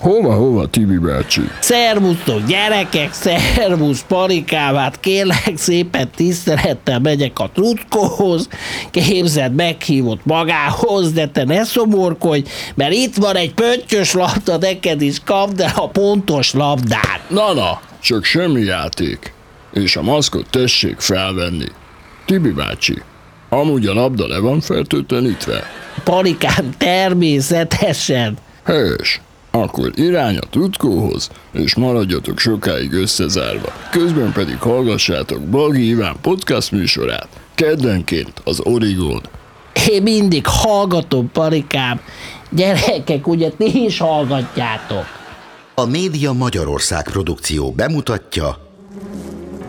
Hova, hova, Tibi bácsi? Szervusztok gyerekek, szervusz parikávát, kérlek szépen tisztelettel megyek a trutkóhoz, képzeld meghívott magához, de te ne szomorkodj, mert itt van egy pöttyös labda, neked is kapd el a pontos labdát. Na, na, csak semmi játék. És a maszkot tessék felvenni. Tibi bácsi, amúgy a labda le van fertőtlenítve? Parikám, természetesen. Helyes. Akkor irány a tutkóhoz, és maradjatok sokáig összezárva. Közben pedig hallgassátok Bagi Iván podcast műsorát, keddenként az Origón. Én mindig hallgatom, parikám. Gyerekek, ugye ti is hallgatjátok. A Média Magyarország produkció bemutatja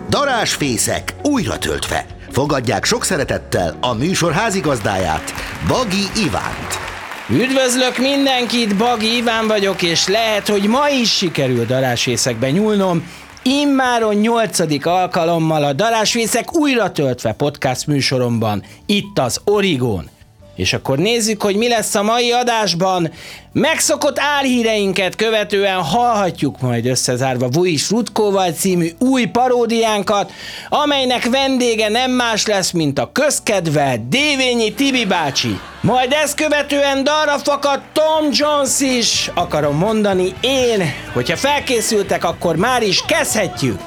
Darásfészek újra töltve. Fogadják sok szeretettel a műsor házigazdáját, Bagi Ivánt. Üdvözlök mindenkit, Bagi Iván vagyok, és lehet, hogy ma is sikerül darásvészekbe nyúlnom. Immáron nyolcadik alkalommal a Darásvészek újra töltve podcast műsoromban, itt az Origón. És akkor nézzük, hogy mi lesz a mai adásban. Megszokott álhíreinket követően hallhatjuk majd összezárva Vuis Rutkóval című új paródiánkat, amelynek vendége nem más lesz, mint a közkedve Dévényi Tibi bácsi. Majd ezt követően darra fakad Tom Jones is, akarom mondani én, hogyha felkészültek, akkor már is kezdhetjük.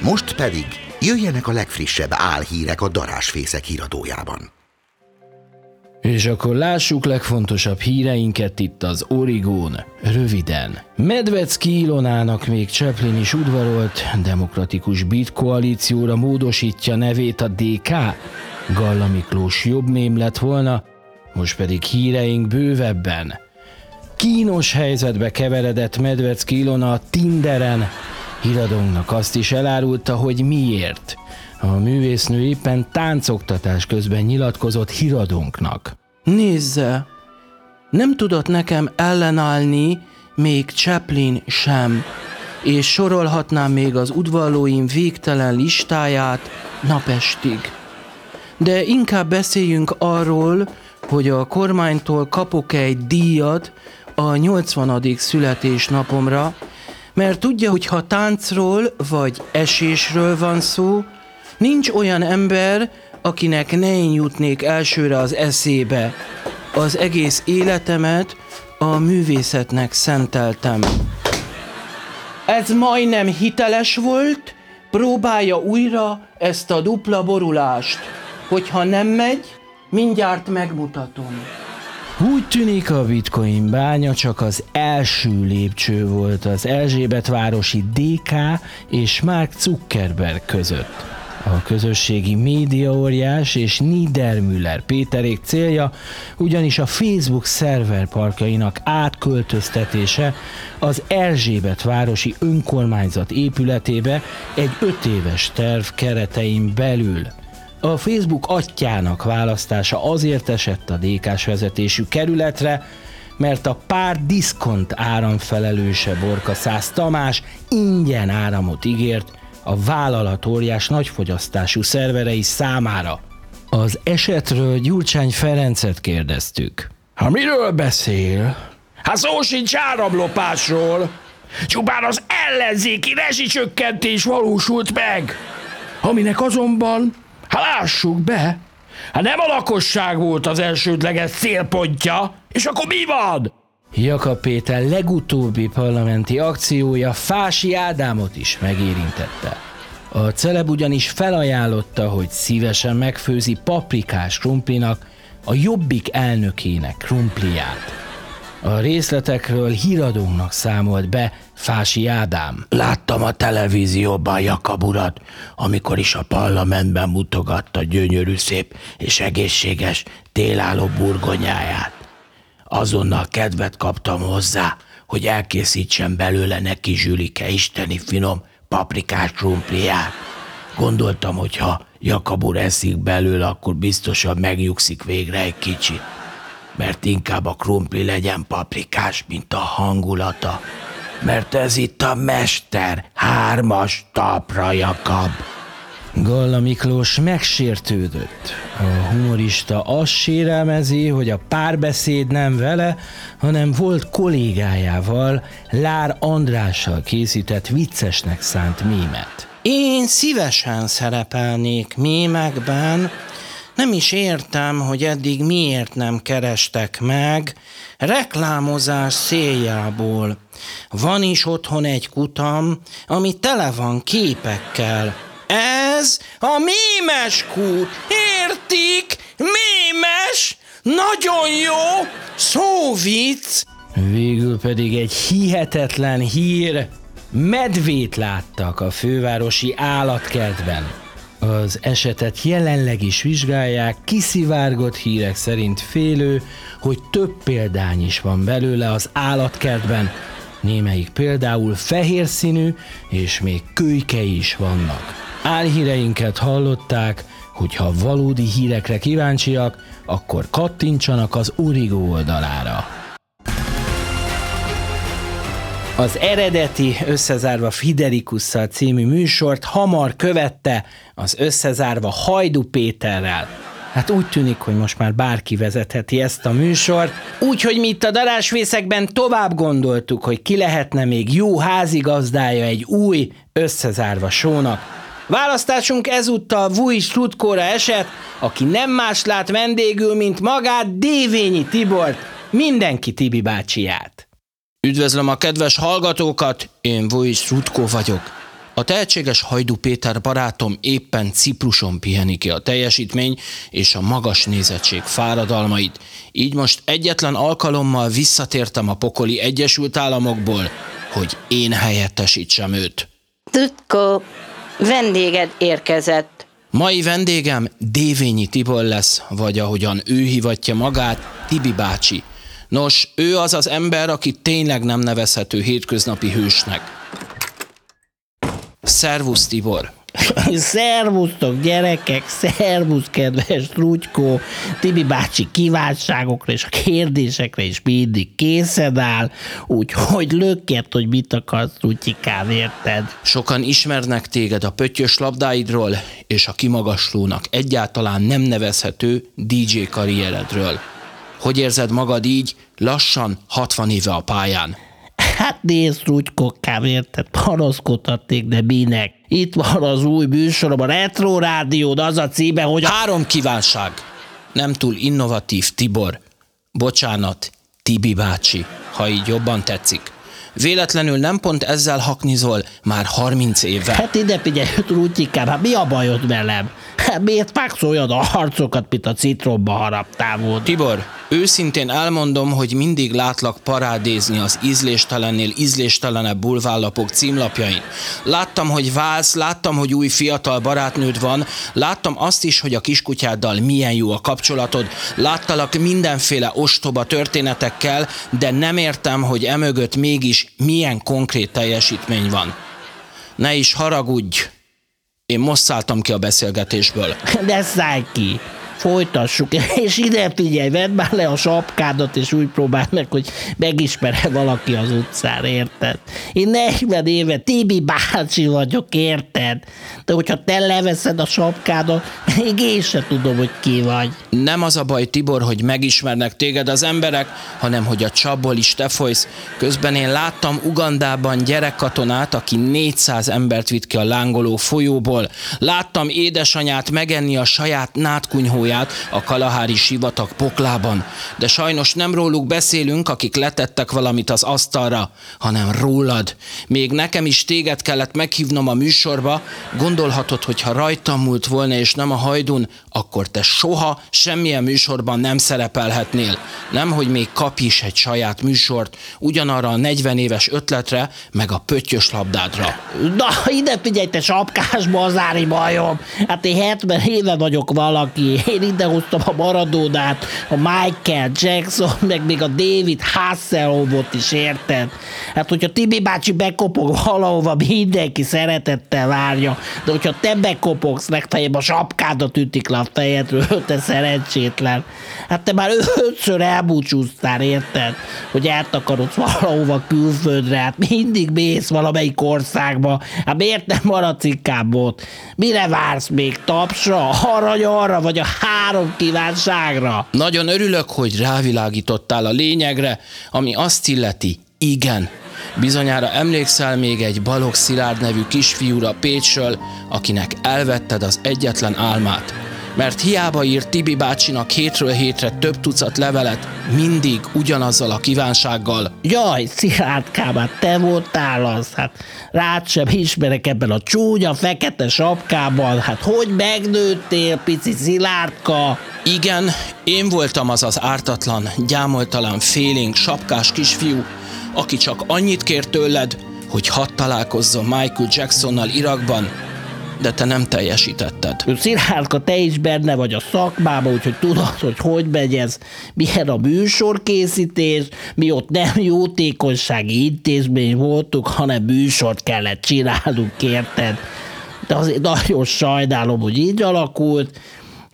Most pedig jöjjenek a legfrissebb álhírek a Darásfészek híradójában. És akkor lássuk legfontosabb híreinket itt az Origón. Röviden. Medvecki Ilonának még Chaplin is udvarolt, demokratikus bit koalícióra módosítja nevét a DK. Galla Miklós jobb mém lett volna, most pedig híreink bővebben. Kínos helyzetbe keveredett Medvecki Ilona a Tinderen. Híradónknak azt is elárulta, hogy miért. A művésznő éppen táncoktatás közben nyilatkozott híradónknak. Nézze, nem tudott nekem ellenállni még Chaplin sem, és sorolhatnám még az udvarlóim végtelen listáját napestig. De inkább beszéljünk arról, hogy a kormánytól kapok egy díjat a 80. születésnapomra, mert tudja, hogy ha táncról vagy esésről van szó, nincs olyan ember, akinek ne én jutnék elsőre az eszébe. Az egész életemet a művészetnek szenteltem. Ez majdnem hiteles volt, próbálja újra ezt a dupla borulást. Hogyha nem megy, mindjárt megmutatom. Úgy tűnik a bitcoin bánya csak az első lépcső volt az Erzsébet városi DK és Mark Zuckerberg között. A közösségi média óriás és Niedermüller Péterék célja ugyanis a Facebook szerverparkjainak átköltöztetése az Erzsébet városi önkormányzat épületébe egy öt éves terv keretein belül. A Facebook atyának választása azért esett a DK-s vezetésű kerületre, mert a pár diszkont áramfelelőse Borka Szász Tamás ingyen áramot ígért a vállalat óriás nagyfogyasztású szerverei számára. Az esetről Gyurcsány Ferencet kérdeztük. Ha miről beszél? Hát szó sincs áramlopásról. Csupán az ellenzéki rezsicsökkentés valósult meg. Aminek azonban, ha lássuk be, hát nem a lakosság volt az elsődleges célpontja, és akkor mi van? Jakab Péter legutóbbi parlamenti akciója Fási Ádámot is megérintette. A celeb ugyanis felajánlotta, hogy szívesen megfőzi paprikás krumplinak a jobbik elnökének krumpliát. A részletekről híradónak számolt be Fási Ádám. Láttam a televízióban Jakab urat, amikor is a parlamentben mutogatta gyönyörű szép és egészséges télálló burgonyáját. Azonnal kedvet kaptam hozzá, hogy elkészítsen belőle neki Zsülike isteni finom paprikás krumpliát. Gondoltam, hogy ha Jakab úr eszik belőle, akkor biztosan megnyugszik végre egy kicsit. Mert inkább a krumpli legyen paprikás, mint a hangulata. Mert ez itt a mester, hármas tapra Jakab. Galla Miklós megsértődött. A humorista azt sérelmezi, hogy a párbeszéd nem vele, hanem volt kollégájával, Lár Andrással készített viccesnek szánt mémet. Én szívesen szerepelnék mémekben, nem is értem, hogy eddig miért nem kerestek meg reklámozás céljából. Van is otthon egy kutam, ami tele van képekkel. Ez a mémes kút, értik? Mémes! Nagyon jó! Szóvic! Végül pedig egy hihetetlen hír, medvét láttak a fővárosi állatkertben. Az esetet jelenleg is vizsgálják, kiszivárgott hírek szerint félő, hogy több példány is van belőle az állatkertben, némelyik például fehér színű, és még kölykei is vannak. Álhíreinket hallották, hogyha valódi hírekre kíváncsiak, akkor kattintsanak az Origo oldalára. Az eredeti Összezárva Fidelikusszal című műsort hamar követte az Összezárva Hajdu Péterrel. Hát úgy tűnik, hogy most már bárki vezetheti ezt a műsort, úgyhogy mi itt a darásvészekben tovább gondoltuk, hogy ki lehetne még jó házigazdája egy új Összezárva sónak. Választásunk ezúttal Vui Strutkóra esett, aki nem más lát vendégül, mint magát Dévényi Tibort, mindenki Tibi bácsiját. Üdvözlöm a kedves hallgatókat, én Vojs Rutko vagyok. A tehetséges Hajdu Péter barátom éppen Cipruson piheni ki a teljesítmény és a magas nézettség fáradalmait. Így most egyetlen alkalommal visszatértem a pokoli Egyesült Államokból, hogy én helyettesítsem őt. Rutko, vendéged érkezett. Mai vendégem Dévényi Tibor lesz, vagy ahogyan ő hivatja magát, Tibi bácsi. Nos, ő az az ember, aki tényleg nem nevezhető hétköznapi hősnek. Szervusz Tibor! Szervusztok gyerekek, szervusz kedves Trutykó, Tibi bácsi kívánságokra és a kérdésekre is mindig készen áll, úgyhogy lökket, hogy mit akarsz Trutyikám, érted? Sokan ismernek téged a pöttyös labdáidról és a kimagaslónak egyáltalán nem nevezhető DJ karrieredről. Hogy érzed magad így, lassan 60 éve a pályán? Hát nézd, Trutykokám, érted? Panaszkodhatnék, de minek? Itt van az új műsorom, a Retro Rádiód, az a címe, hogy a... Három kívánság. Nem túl innovatív Tibor. Bocsánat, Tibi bácsi, ha így jobban tetszik. Véletlenül nem pont ezzel haknizol már 30 éve. Hát ide figyelj, Trutyikám, hát mi a bajod velem? Hát miért vágsz olyan arcokat, mint a citromba haraptál volna? Tibor, őszintén elmondom, hogy mindig látlak parádézni az ízléstelennél ízléstelenebb bulvállapok címlapjain. Láttam, hogy válsz, láttam, hogy új fiatal barátnőd van, láttam azt is, hogy a kiskutyáddal milyen jó a kapcsolatod, láttalak mindenféle ostoba történetekkel, de nem értem, hogy emögött mégis milyen konkrét teljesítmény van. Ne is haragudj, én most szálltam ki a beszélgetésből. De szállj ki! Folytassuk, és ide figyelj, vedd már le a sapkádat, és úgy próbáld meg, hogy megismerhe valaki az utcán, érted? Én 40 éve Tibi bácsi vagyok, érted? De hogyha te leveszed a sapkádat, még én se tudom, hogy ki vagy. Nem az a baj, Tibor, hogy megismernek téged az emberek, hanem hogy a csapból is te folysz. Közben én láttam Ugandában gyerekkatonát, aki 400 embert vitt ki a lángoló folyóból. Láttam édesanyát megenni a saját nátkunyhóját a Kalahári sivatag poklában. De sajnos nem róluk beszélünk, akik letettek valamit az asztalra, hanem rólad. Még nekem is téged kellett meghívnom a műsorba, gondolhatod, hogy ha rajtam múlt volna és nem a hajdun, akkor te soha semmilyen műsorban nem szerepelhetnél. Nem, hogy még kapj is egy saját műsort, ugyanarra a 40 éves ötletre, meg a pöttyös labdádra. Na, ide figyelj, te sapkás bazári bajom! Hát én 70 éve vagyok valaki, én idehoztam a Maradónát, a Michael Jackson, meg még a David Hasselhoffot is érted. Hát, hogyha Tibi bácsi bekopog valahova, mindenki szeretettel várja, de hogyha te bekopogsz, legfeljebb a sapkádat ütik le a fejedről, te szerencsétlen. Hát te már ötször elbúcsúztál, érted? Hogy eltakarodsz valahova külföldre, hát mindig mész valamelyik országba. Hát miért nem maradsz inkább ott? Mire vársz még? Tapsra, arra, vagy a három kívánságra? Nagyon örülök, hogy rávilágítottál a lényegre, ami azt illeti, igen. Bizonyára emlékszel még egy Balog Szilárd nevű kisfiúra Pécsről, akinek elvetted az egyetlen álmát mert hiába írt Tibi bácsinak hétről hétre több tucat levelet, mindig ugyanazzal a kívánsággal. Jaj, Szilárdkám, hát te voltál az, hát rád sem ismerek ebben a csúnya fekete sapkában, hát hogy megnőttél, pici Szilárdka? Igen, én voltam az az ártatlan, gyámoltalan, félénk, sapkás kisfiú, aki csak annyit kért tőled, hogy hadd találkozzon Michael Jacksonnal Irakban, de te nem teljesítetted. Szilárdka, te is benne vagy a szakmában, úgyhogy tudod, hogy hogy megy ez, milyen a műsorkészítés, mi ott nem jótékonysági intézmény voltunk, hanem műsort kellett csinálnunk, érted? De azért nagyon sajnálom, hogy így alakult,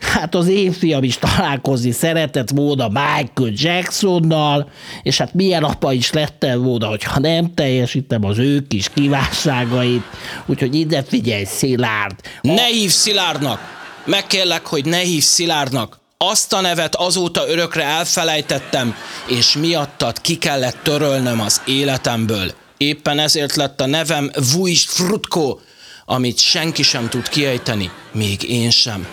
Hát az én is találkozni szeretett volna Michael Jacksonnal, és hát milyen apa is lettem volna, hogyha nem teljesítem az ő kis kívánságait. Úgyhogy ide figyelj, Szilárd! Ne hív Szilárdnak! Megkérlek, hogy ne hív Szilárdnak! Azt a nevet azóta örökre elfelejtettem, és miattad ki kellett törölnöm az életemből. Éppen ezért lett a nevem Vujs Frutko, amit senki sem tud kiejteni, még én sem.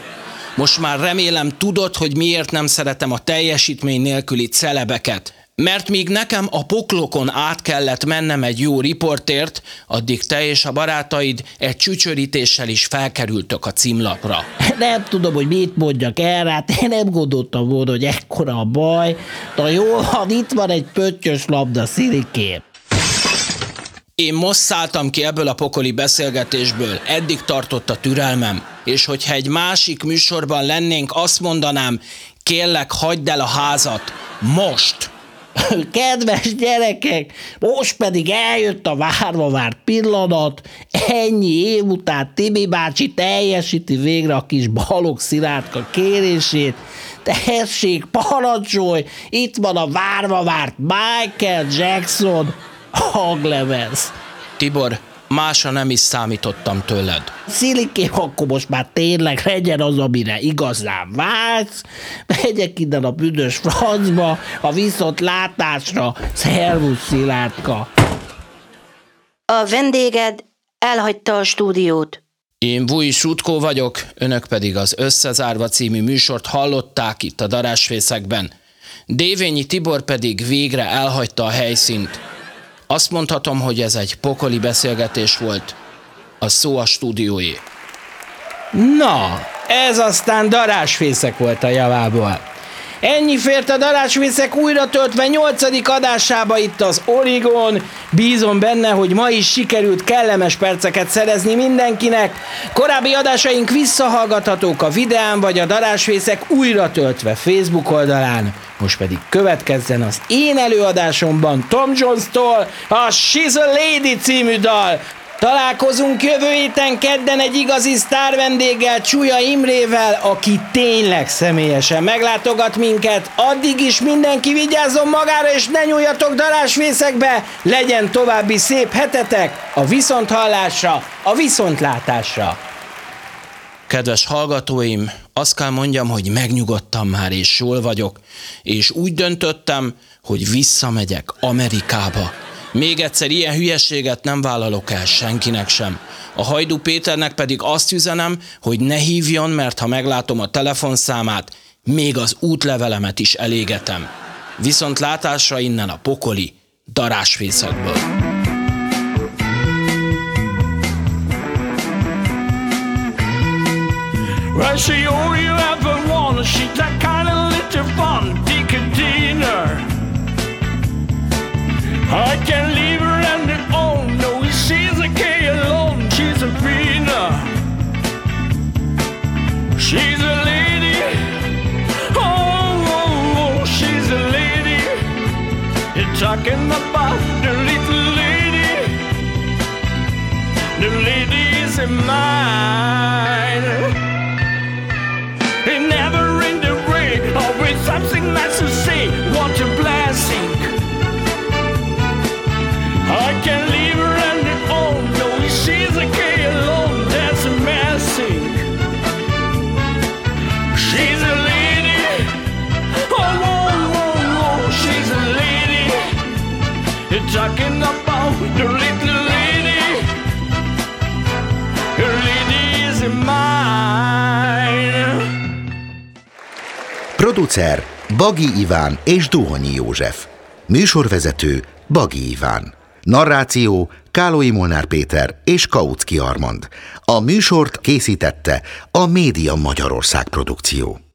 Most már remélem tudod, hogy miért nem szeretem a teljesítmény nélküli celebeket. Mert míg nekem a poklokon át kellett mennem egy jó riportért, addig te és a barátaid egy csücsörítéssel is felkerültök a címlapra. Nem tudom, hogy mit mondjak erre, hát én nem gondoltam volna, hogy ekkora a baj. De jó, van, itt van egy pöttyös labda, szilikém. Én most szálltam ki ebből a pokoli beszélgetésből, eddig tartott a türelmem, és hogyha egy másik műsorban lennénk, azt mondanám, kérlek, hagyd el a házat, most! Kedves gyerekek, most pedig eljött a várva várt pillanat, ennyi év után Tibi bácsi teljesíti végre a kis balog szilárdka kérését, tessék, parancsolj, itt van a várva várt Michael Jackson, hanglemez. Tibor, másra nem is számítottam tőled. Szilikém, akkor most már tényleg legyen az, amire igazán vágysz. Megyek innen a büdös francba, a viszont látásra. Szervusz, Szilárdka. A vendéged elhagyta a stúdiót. Én Vúj Sutkó vagyok, önök pedig az Összezárva című műsort hallották itt a darásfészekben. Dévényi Tibor pedig végre elhagyta a helyszínt. Azt mondhatom, hogy ez egy pokoli beszélgetés volt. A szó a stúdióé. Na, ez aztán darásfészek volt a javából. Ennyi fért a darásvészek újra töltve 8. adásába itt az Origon. Bízom benne, hogy ma is sikerült kellemes perceket szerezni mindenkinek. Korábbi adásaink visszahallgathatók a videán vagy a darásvészek újra töltve Facebook oldalán. Most pedig következzen az én előadásomban Tom Jones-tól a She's a Lady című dal. Találkozunk jövő héten kedden egy igazi sztár vendéggel, Imrével, aki tényleg személyesen meglátogat minket. Addig is mindenki vigyázzon magára, és ne nyúljatok darásvészekbe. Legyen további szép hetetek a viszonthallásra, a viszontlátásra. Kedves hallgatóim, azt kell mondjam, hogy megnyugodtam már, és jól vagyok, és úgy döntöttem, hogy visszamegyek Amerikába. Még egyszer ilyen hülyeséget nem vállalok el senkinek sem. A Hajdú Péternek pedig azt üzenem, hogy ne hívjon, mert ha meglátom a telefonszámát, még az útlevelemet is elégetem. Viszont látásra innen a pokoli darásfészekből. Well, she all you ever want. She's that kind of little fun picadiner. I can't leave her on it own, No, she's a K alone. She's a Vina. She's a lady. Oh, oh, oh she's a lady. You're talking about. You're talking about the little lady. Her lady is mine. Producer Bagi Iván és Duhonyi József. Műsorvezető Bagi Iván. Narráció Kálói Molnár Péter és Kautsky Armand. A műsort készítette a Média Magyarország produkció.